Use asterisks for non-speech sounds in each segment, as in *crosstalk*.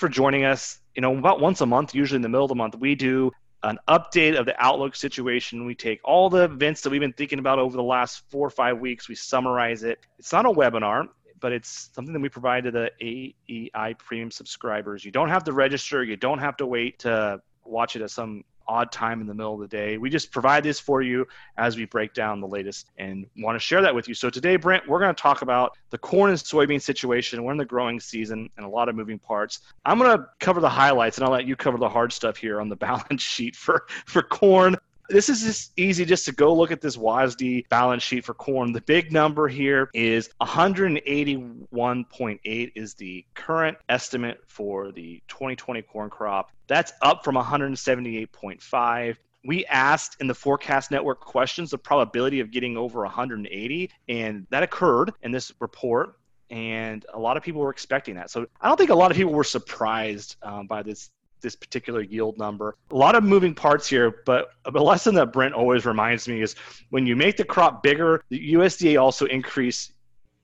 for joining us. You know, about once a month, usually in the middle of the month, we do an update of the outlook situation. We take all the events that we've been thinking about over the last four or five weeks, we summarize it. It's not a webinar, but it's something that we provide to the AEI premium subscribers. You don't have to register, you don't have to wait to watch it at some odd time in the middle of the day. We just provide this for you as we break down the latest and want to share that with you. So today, Brent, we're going to talk about the corn and soybean situation. We're in the growing season and a lot of moving parts. I'm going to cover the highlights and I'll let you cover the hard stuff here on the *laughs* balance sheet for, for corn this is just easy just to go look at this WASDE balance sheet for corn. The big number here is 181.8 is the current estimate for the 2020 corn crop. That's up from 178.5 we asked in the forecast network questions the probability of getting over 180 and that occurred in this report and a lot of people were expecting that so i don't think a lot of people were surprised um, by this this particular yield number. A lot of moving parts here, but a lesson that Brent always reminds me is when you make the crop bigger, the USDA also increase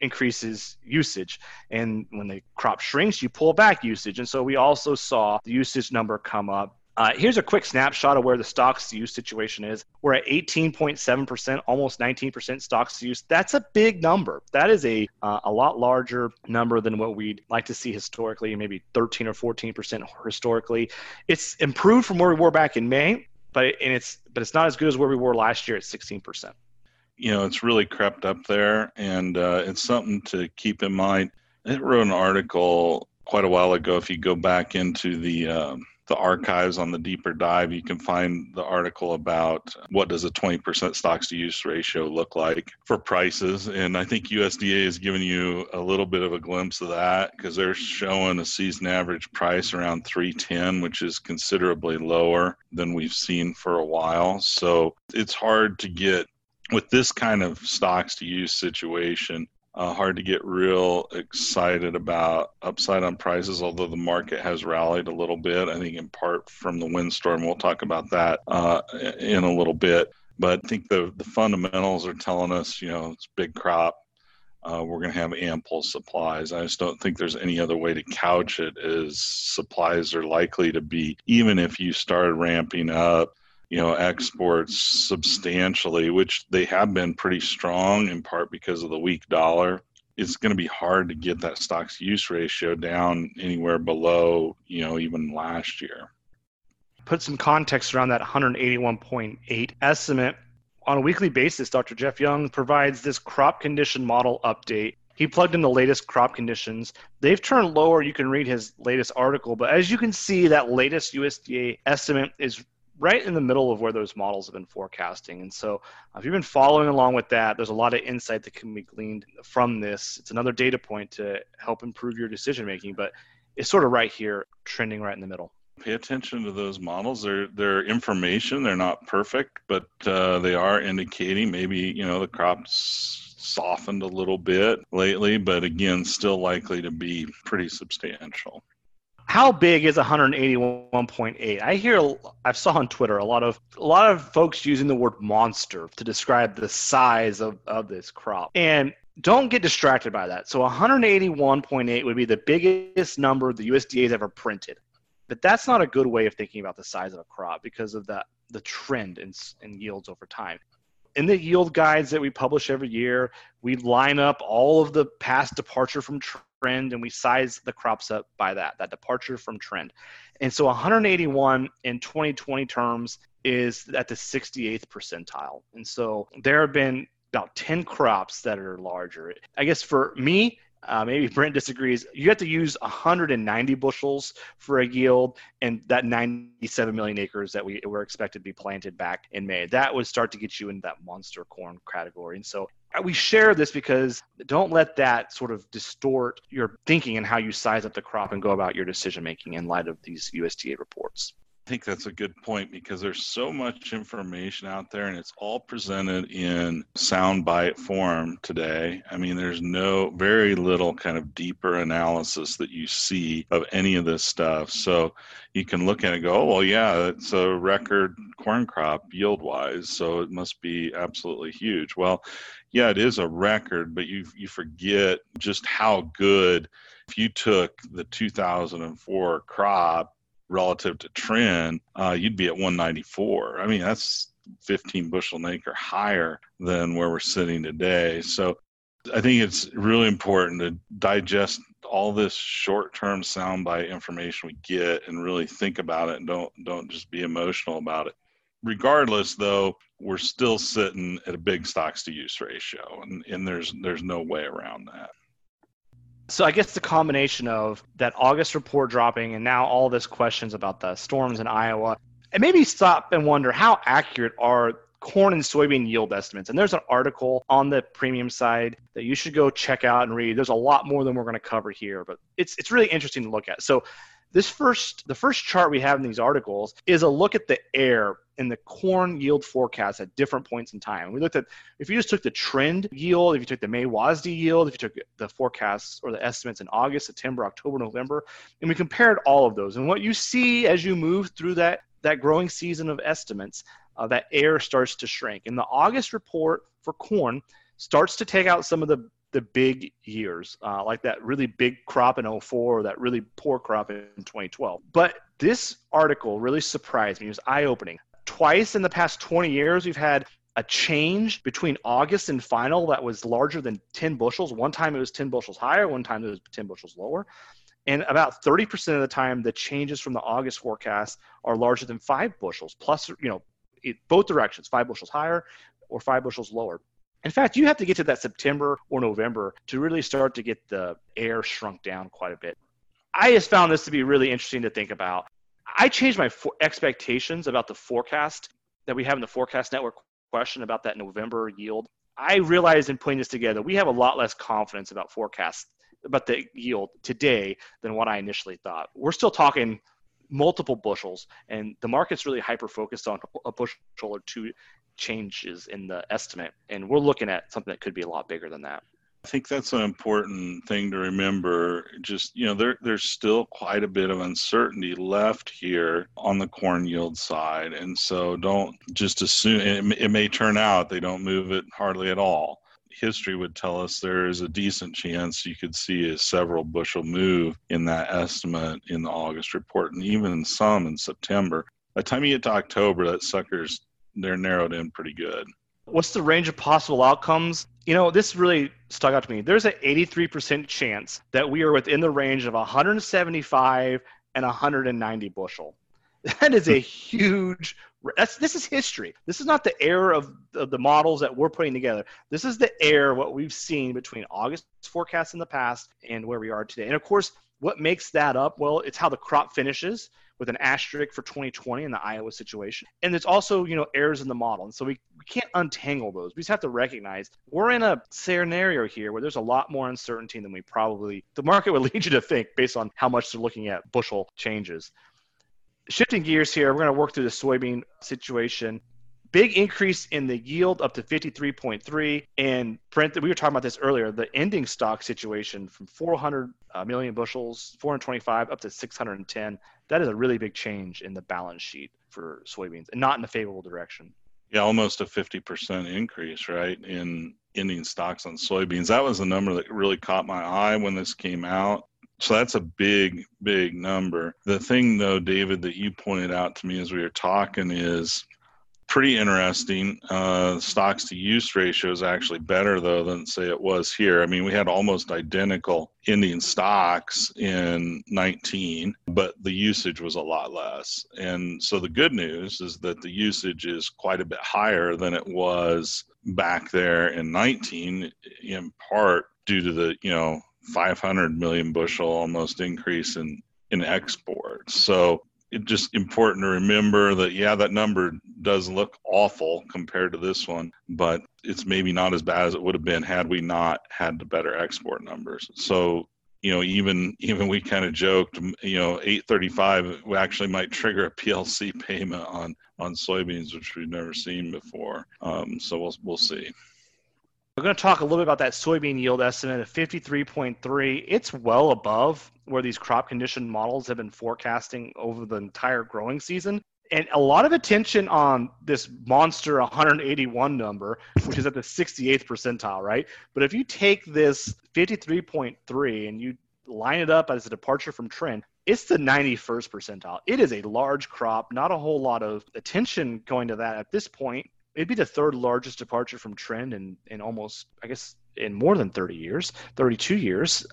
increases usage. And when the crop shrinks, you pull back usage. And so we also saw the usage number come up uh, here's a quick snapshot of where the stocks to use situation is. We're at 18.7%, almost 19% stocks to use. That's a big number. That is a uh, a lot larger number than what we'd like to see historically, maybe 13 or 14% historically. It's improved from where we were back in May, but it, and it's but it's not as good as where we were last year at 16%. You know, it's really crept up there, and uh, it's something to keep in mind. I wrote an article quite a while ago. If you go back into the um, the archives on the deeper dive, you can find the article about what does a 20% stocks to use ratio look like for prices. And I think USDA has given you a little bit of a glimpse of that because they're showing a season average price around 310, which is considerably lower than we've seen for a while. So it's hard to get with this kind of stocks to use situation uh, hard to get real excited about upside on prices, although the market has rallied a little bit. I think in part from the windstorm. We'll talk about that uh, in a little bit. But I think the, the fundamentals are telling us, you know, it's big crop. Uh, we're going to have ample supplies. I just don't think there's any other way to couch it. Is supplies are likely to be, even if you start ramping up you know exports substantially, which they have been pretty strong in part because of the weak dollar. It's going to be hard to get that stocks use ratio down anywhere below, you know, even last year. Put some context around that 181.8 estimate. On a weekly basis, Dr. Jeff Young provides this crop condition model update he plugged in the latest crop conditions. They've turned lower. You can read his latest article, but as you can see, that latest USDA estimate is right in the middle of where those models have been forecasting. And so, uh, if you've been following along with that, there's a lot of insight that can be gleaned from this. It's another data point to help improve your decision making, but it's sort of right here, trending right in the middle. Pay attention to those models. They're they're information. They're not perfect, but uh, they are indicating maybe you know the crops softened a little bit lately, but again, still likely to be pretty substantial how big is 181.8 i hear i saw on twitter a lot of a lot of folks using the word monster to describe the size of, of this crop. And don't get distracted by that. So 181.8 would be the biggest number the usda has ever printed. But that's not a good way of thinking about the size of a crop because of the the trend in, in yields over time. In the yield guides that we publish every year, we line up all of the past departure from trend and we size the crops up by that, that departure from trend. And so 181 in 2020 terms is at the 68th percentile. And so there have been about 10 crops that are larger. I guess for me, uh, maybe *laughs* Brent disagrees. You have to use 190 bushels for a yield, and that 97 million acres that we were expected to be planted back in May. That would start to get you into that monster corn category. And so we share this because don't let that sort of distort your thinking and how you size up the crop and go about your decision making in light of these USDA reports. I think that's a good point because there's so much information out there and it's all presented in soundbite form today. I mean, there's no very little kind of deeper analysis that you see of any of this stuff. So you can look at it and go, oh, well, yeah, it's a record corn crop yield wise. So it must be absolutely huge. Well, yeah, it is a record, but you, you forget just how good if you took the 2004 crop relative to trend, uh, you'd be at 194. I mean, that's 15 bushel an acre higher than where we're sitting today. So I think it's really important to digest all this short-term soundbite information we get and really think about it and don't don't just be emotional about it. Regardless, though, we're still sitting at a big stocks to use ratio, and, and there's there's no way around that. So I guess the combination of that August report dropping and now all this questions about the storms in Iowa, and maybe stop and wonder how accurate are corn and soybean yield estimates. And there's an article on the premium side that you should go check out and read. There's a lot more than we're going to cover here, but it's it's really interesting to look at. So this first the first chart we have in these articles is a look at the air in the corn yield forecast at different points in time. We looked at if you just took the trend yield, if you took the May WASDE yield, if you took the forecasts or the estimates in August, September, October, November, and we compared all of those. And what you see as you move through that that growing season of estimates, uh, that air starts to shrink. And the August report for corn starts to take out some of the the big years, uh, like that really big crop in 04 or that really poor crop in 2012. But this article really surprised me. It was eye opening twice in the past 20 years we've had a change between August and final that was larger than 10 bushels. One time it was 10 bushels higher, one time it was 10 bushels lower. And about 30% of the time, the changes from the August forecast are larger than five bushels, plus, you know, it, both directions, five bushels higher or five bushels lower. In fact, you have to get to that September or November to really start to get the air shrunk down quite a bit. I just found this to be really interesting to think about. I changed my for- expectations about the forecast that we have in the forecast network question about that November yield. I realized in putting this together, we have a lot less confidence about forecasts about the yield today than what I initially thought. We're still talking multiple bushels, and the market's really hyper focused on a bushel or two changes in the estimate, and we're looking at something that could be a lot bigger than that. I think that's an important thing to remember. Just, you know, there, there's still quite a bit of uncertainty left here on the corn yield side. And so don't just assume it, it may turn out they don't move it hardly at all. History would tell us there is a decent chance you could see a several bushel move in that estimate in the August report, and even some in September. By the time you get to October, that sucker's they're narrowed in pretty good. What's the range of possible outcomes? You know, this really stuck out to me. There's an 83% chance that we are within the range of 175 and 190 bushel. *laughs* That is a *laughs* huge. That's this is history. This is not the error of, of the models that we're putting together. This is the error what we've seen between August forecasts in the past and where we are today. And of course, what makes that up? Well, it's how the crop finishes with an asterisk for 2020 in the Iowa situation. And there's also, you know, errors in the model. And so we, we can't untangle those. We just have to recognize we're in a scenario here where there's a lot more uncertainty than we probably, the market would *laughs* lead you to think based on how much they're looking at bushel changes. Shifting gears here, we're going to work through the soybean situation big increase in the yield up to 53.3 and brent we were talking about this earlier the ending stock situation from 400 uh, bushels 425 up to 610 that is a really big change in the balance sheet for soybeans and not in a favorable direction. Yeah, almost a 50% increase, right, in ending stocks on soybeans. That was the number that really caught my eye when this came out. So that's a big, big number. The thing, though, David, that you pointed out to me as we were talking is pretty interesting. Uh, stocks to use ratio is actually better though than say it was here. I mean, we had almost identical ending stocks in 19, but the usage was a lot less. And so the good news is that the usage is quite a bit higher than it was back there in 19, in part due to the you know 500 million bushel almost increase in in exports. So it's just important to remember that yeah that number does look awful compared to this one but it's maybe not as bad as it would have been had we not had the better export numbers so you know, even even we kind of joked, you know, 835 we actually might trigger a PLC payment on on soybeans, which we've never seen before. Um, so we'll we'll see. We're going to talk a little bit about that soybean yield estimate of 53.3. It's well above where these crop condition models have been forecasting over the entire growing season. And a lot of attention on this monster 181 number, which is at the 68th percentile, right? But if you take this 53.3 and you line it up as a departure from trend, it's the 91st percentile. It is a large crop, not a whole lot of attention going to that at this point it'd be the third largest departure from trend in, in almost, I guess, in more than 30 years, 32 years.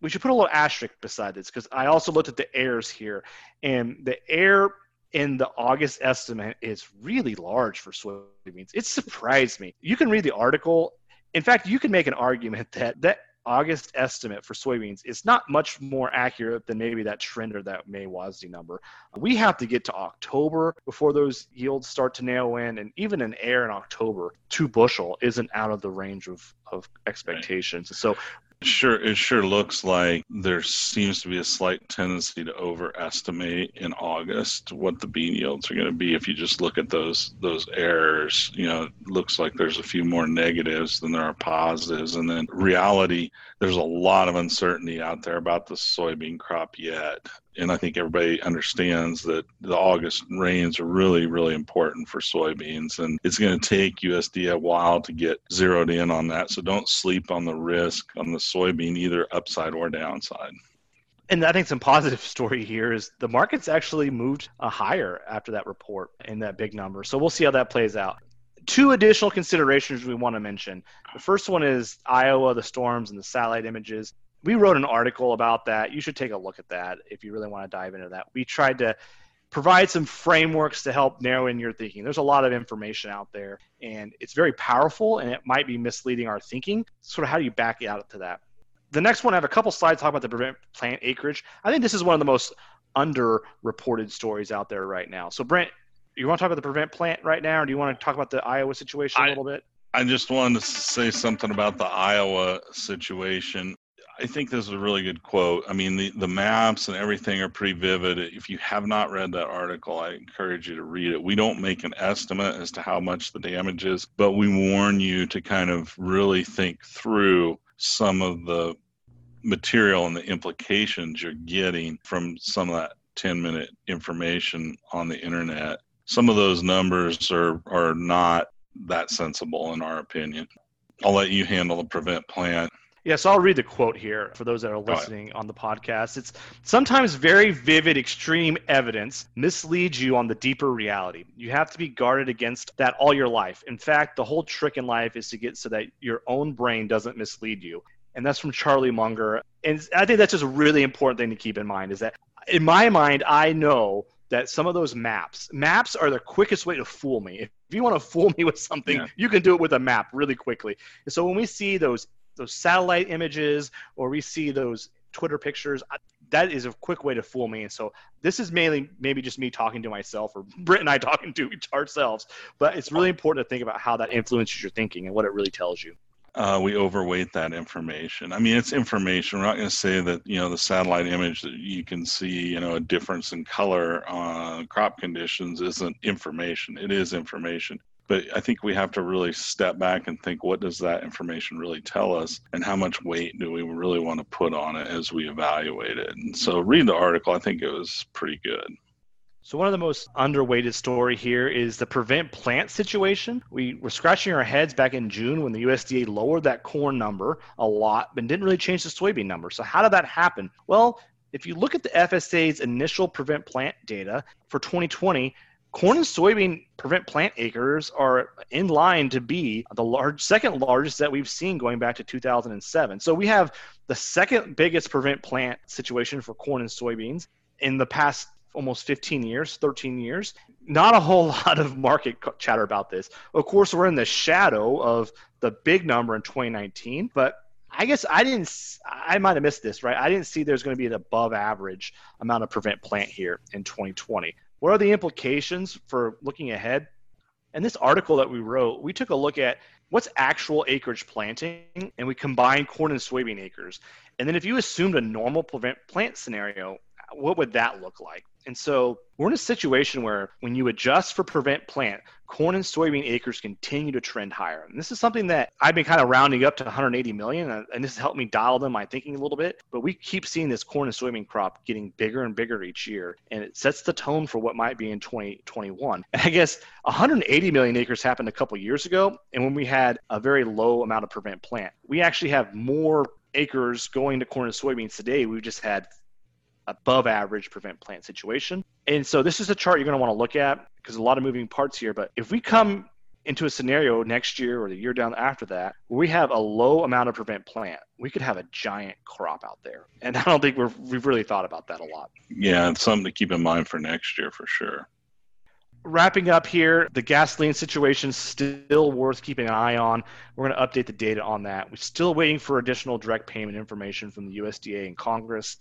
We should put a little asterisk beside this because I also looked at the errors here, and the error in the August estimate is really large for soybeans. It surprised me. You can read the article. In fact, you can make an argument *laughs* that that August estimate for soybeans is not much more accurate than maybe that trend or that May WASDE number. We have to get to October before those yields start to nail in, and even an air in October, two bushel isn't out of the range of, of expectations. Right. So Sure, it sure looks like there seems to be a slight tendency to overestimate in August what the bean yields are going to be. If you just look at those those errors, you know, it looks like there's a few more negatives than there are positives. And then reality, there's a lot of uncertainty out there about the soybean crop yet and I think everybody understands that the August rains are really, really important for soybeans, and it's going to take USDA a while to get zeroed in on that. So don't sleep on the risk on the soybean, either upside or downside. And I think some positive *laughs* story here is the market's actually moved uh, higher after that report in that big number. So we'll see how that plays out. Two additional considerations we want to mention. The first one is Iowa, the storms, and the satellite images we wrote an article about that. You should take a look at that if you really want to dive into that. We tried to provide some frameworks to help narrow in your thinking. There's a lot of information out there, and it's very powerful, and it might be misleading our thinking. Sort of how do you back out to that? The next one, I have a couple slides talking about the prevent plant acreage. I think this is one of the most underreported stories out there right now. So, Brent, you want to talk about the prevent plant right now, or do you want to talk about the Iowa situation a little bit? I just wanted to say something about the Iowa situation. I think this is a really good quote. I mean, the, the maps and everything are pretty vivid. If you have not read that article, I encourage you to read it. We don't make an estimate as to how much the damage is, but we warn you to kind of really think through some of the material and the implications you're getting from some of that 10 minute information on the internet. Some of those numbers are, are not that sensible, in our opinion. I'll let you handle the prevent plant. Yeah, so I'll read the quote here for those that are listening on the podcast. It's sometimes very vivid, extreme evidence misleads you on the deeper reality. You have to be guarded against that all your life. In fact, the whole trick in life is to get so that your own brain doesn't mislead you. And that's from Charlie Munger. And I think that's just a really important thing to keep in mind is that in my mind, I know that some of those maps maps are the quickest way to fool me if you want to fool *laughs* me with something yeah. you can do it with a map really quickly and so when we see those those satellite images or we see those Twitter pictures, that is a quick way to fool me. And so this is mainly maybe just me talking to myself or *laughs* Britt and I talking to ourselves. But it's really important to think about how that influences your thinking and what it really tells you. Uh, we overweight that information. I mean, it's information. We're not going to say that you know the satellite image that you can see, you know, a difference in color on crop conditions isn't information. It is information but I think we have to really step back and think what does that information really tell us and how much weight do we really want to put on it as we evaluate it. And so read the article, I think it was pretty good. So one of the most underweighted story here is the prevent plant situation. We were scratching our heads back in June when the USDA lowered that corn number a lot, but didn't really change the soybean number. So how did that happen? Well, if you look at the FSA's initial prevent plant data for 2020, corn and soybean prevent plant acres are in line to be the large second largest that we've seen going back to 2007 so we have the second biggest prevent plant situation for corn and soybeans in the past almost 15 years 13 years not a whole *laughs* lot of market chatter about this of course we're in the shadow of the big number in 2019 but I guess I didn't. I might have missed this, right? I didn't see there's going to be an above average amount of prevent plant here in 2020. What are the implications for looking ahead? And this article that we wrote, we took a look at what's actual acreage planting, and we combine corn and soybean acres. And then if you assumed a normal prevent plant scenario, what would that look like? And so we're in a situation where when you adjust for prevent plant, corn and soybean acres continue to trend higher. And this is something that I've been kind of rounding up to 180 million, and this has helped me dial in my thinking a little bit. But we keep seeing this corn and soybean crop getting bigger and bigger each year, and it sets the tone for what might be in 2021. And I guess 180 million acres happened a couple years ago, and when we had a very low amount of prevent plant, we actually have more acres going to corn and soybeans today. We've just had above average prevent plant situation. And so this is a chart you're going to want to look at because a lot of moving parts here. But if we come into a scenario next year or the year down after that where we have a low amount of prevent plant, we could have a giant crop out there. And I don't think we've, we've really thought about that a lot. Yeah, it's something to keep in mind for next year for sure. Wrapping up here, the gasoline situation still worth keeping an eye on. We're going to update the data on that. We're still waiting for additional direct payment information from the USDA and Congress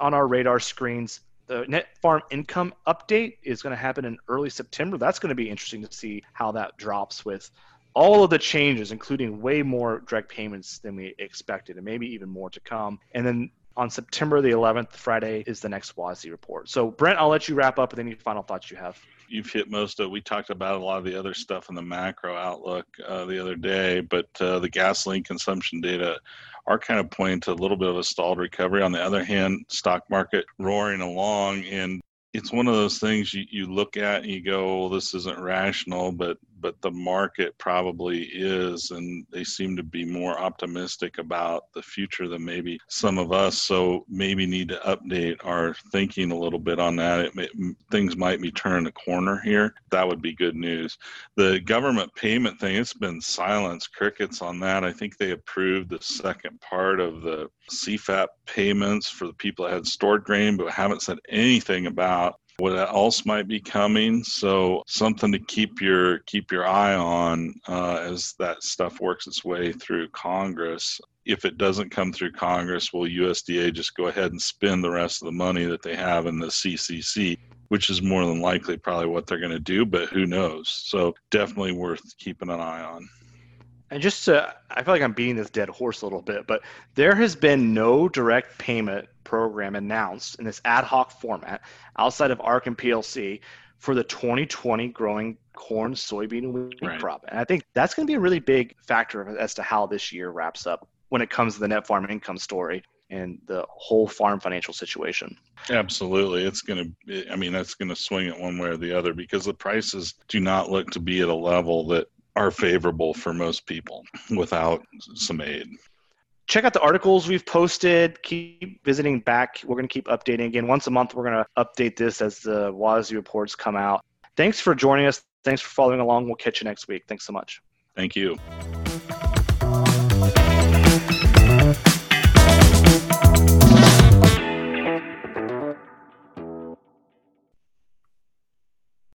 on our radar screens. The net farm income update is going to happen in early September. That's going to be interesting to see how that drops with all of the changes, including way more direct payments than we expected, and maybe even more to come. And then on September the 11th, Friday, is the next WASDE report. So, Brent, I'll let you wrap up with any final thoughts you have. You've hit most of. We talked about a lot of the other stuff in the macro outlook uh, the other day, but uh, the gasoline consumption data are kind of pointing to a little bit of a stalled recovery. On the other hand, stock market roaring along, and it's one of those things you, you look at and you go, well, this isn't rational, but but the market probably is, and they seem to be more optimistic about the future than maybe some of us. So maybe need to update our thinking a little bit on that. It may, things might be turning a corner here. That would be good news. The government payment thing, it's been silence, crickets on that. I think they approved the second part of the CFAP payments for the people that had stored grain, but haven't said anything about what else might be coming. So something to keep your keep your eye on uh, as that stuff works its way through Congress. If it doesn't come through Congress, will USDA just go ahead and spend the rest of the money that they have in the CCC? Which is more than likely probably what they're going to do, but who knows? So definitely worth keeping an eye on. And just to, I feel like I'm beating this dead horse a little bit, but there has been no direct payment program announced in this ad hoc format outside of ARC and PLC for the 2020 growing corn, soybean, and wheat right. crop. And I think that's going to be a really big factor as to how this year wraps up when it comes to the net farm income story and the whole farm financial situation. Absolutely. It's going to, I mean, that's going to swing it one way or the other because the prices do not look to be at a level that are favorable for most people without some aid. Check out the articles we've posted. Keep visiting back. We're going to keep updating again. Once a month, we're going to update this as the WASDE reports come out. Thanks for joining us. Thanks for following along. We'll catch you next week. Thanks so much. Thank you.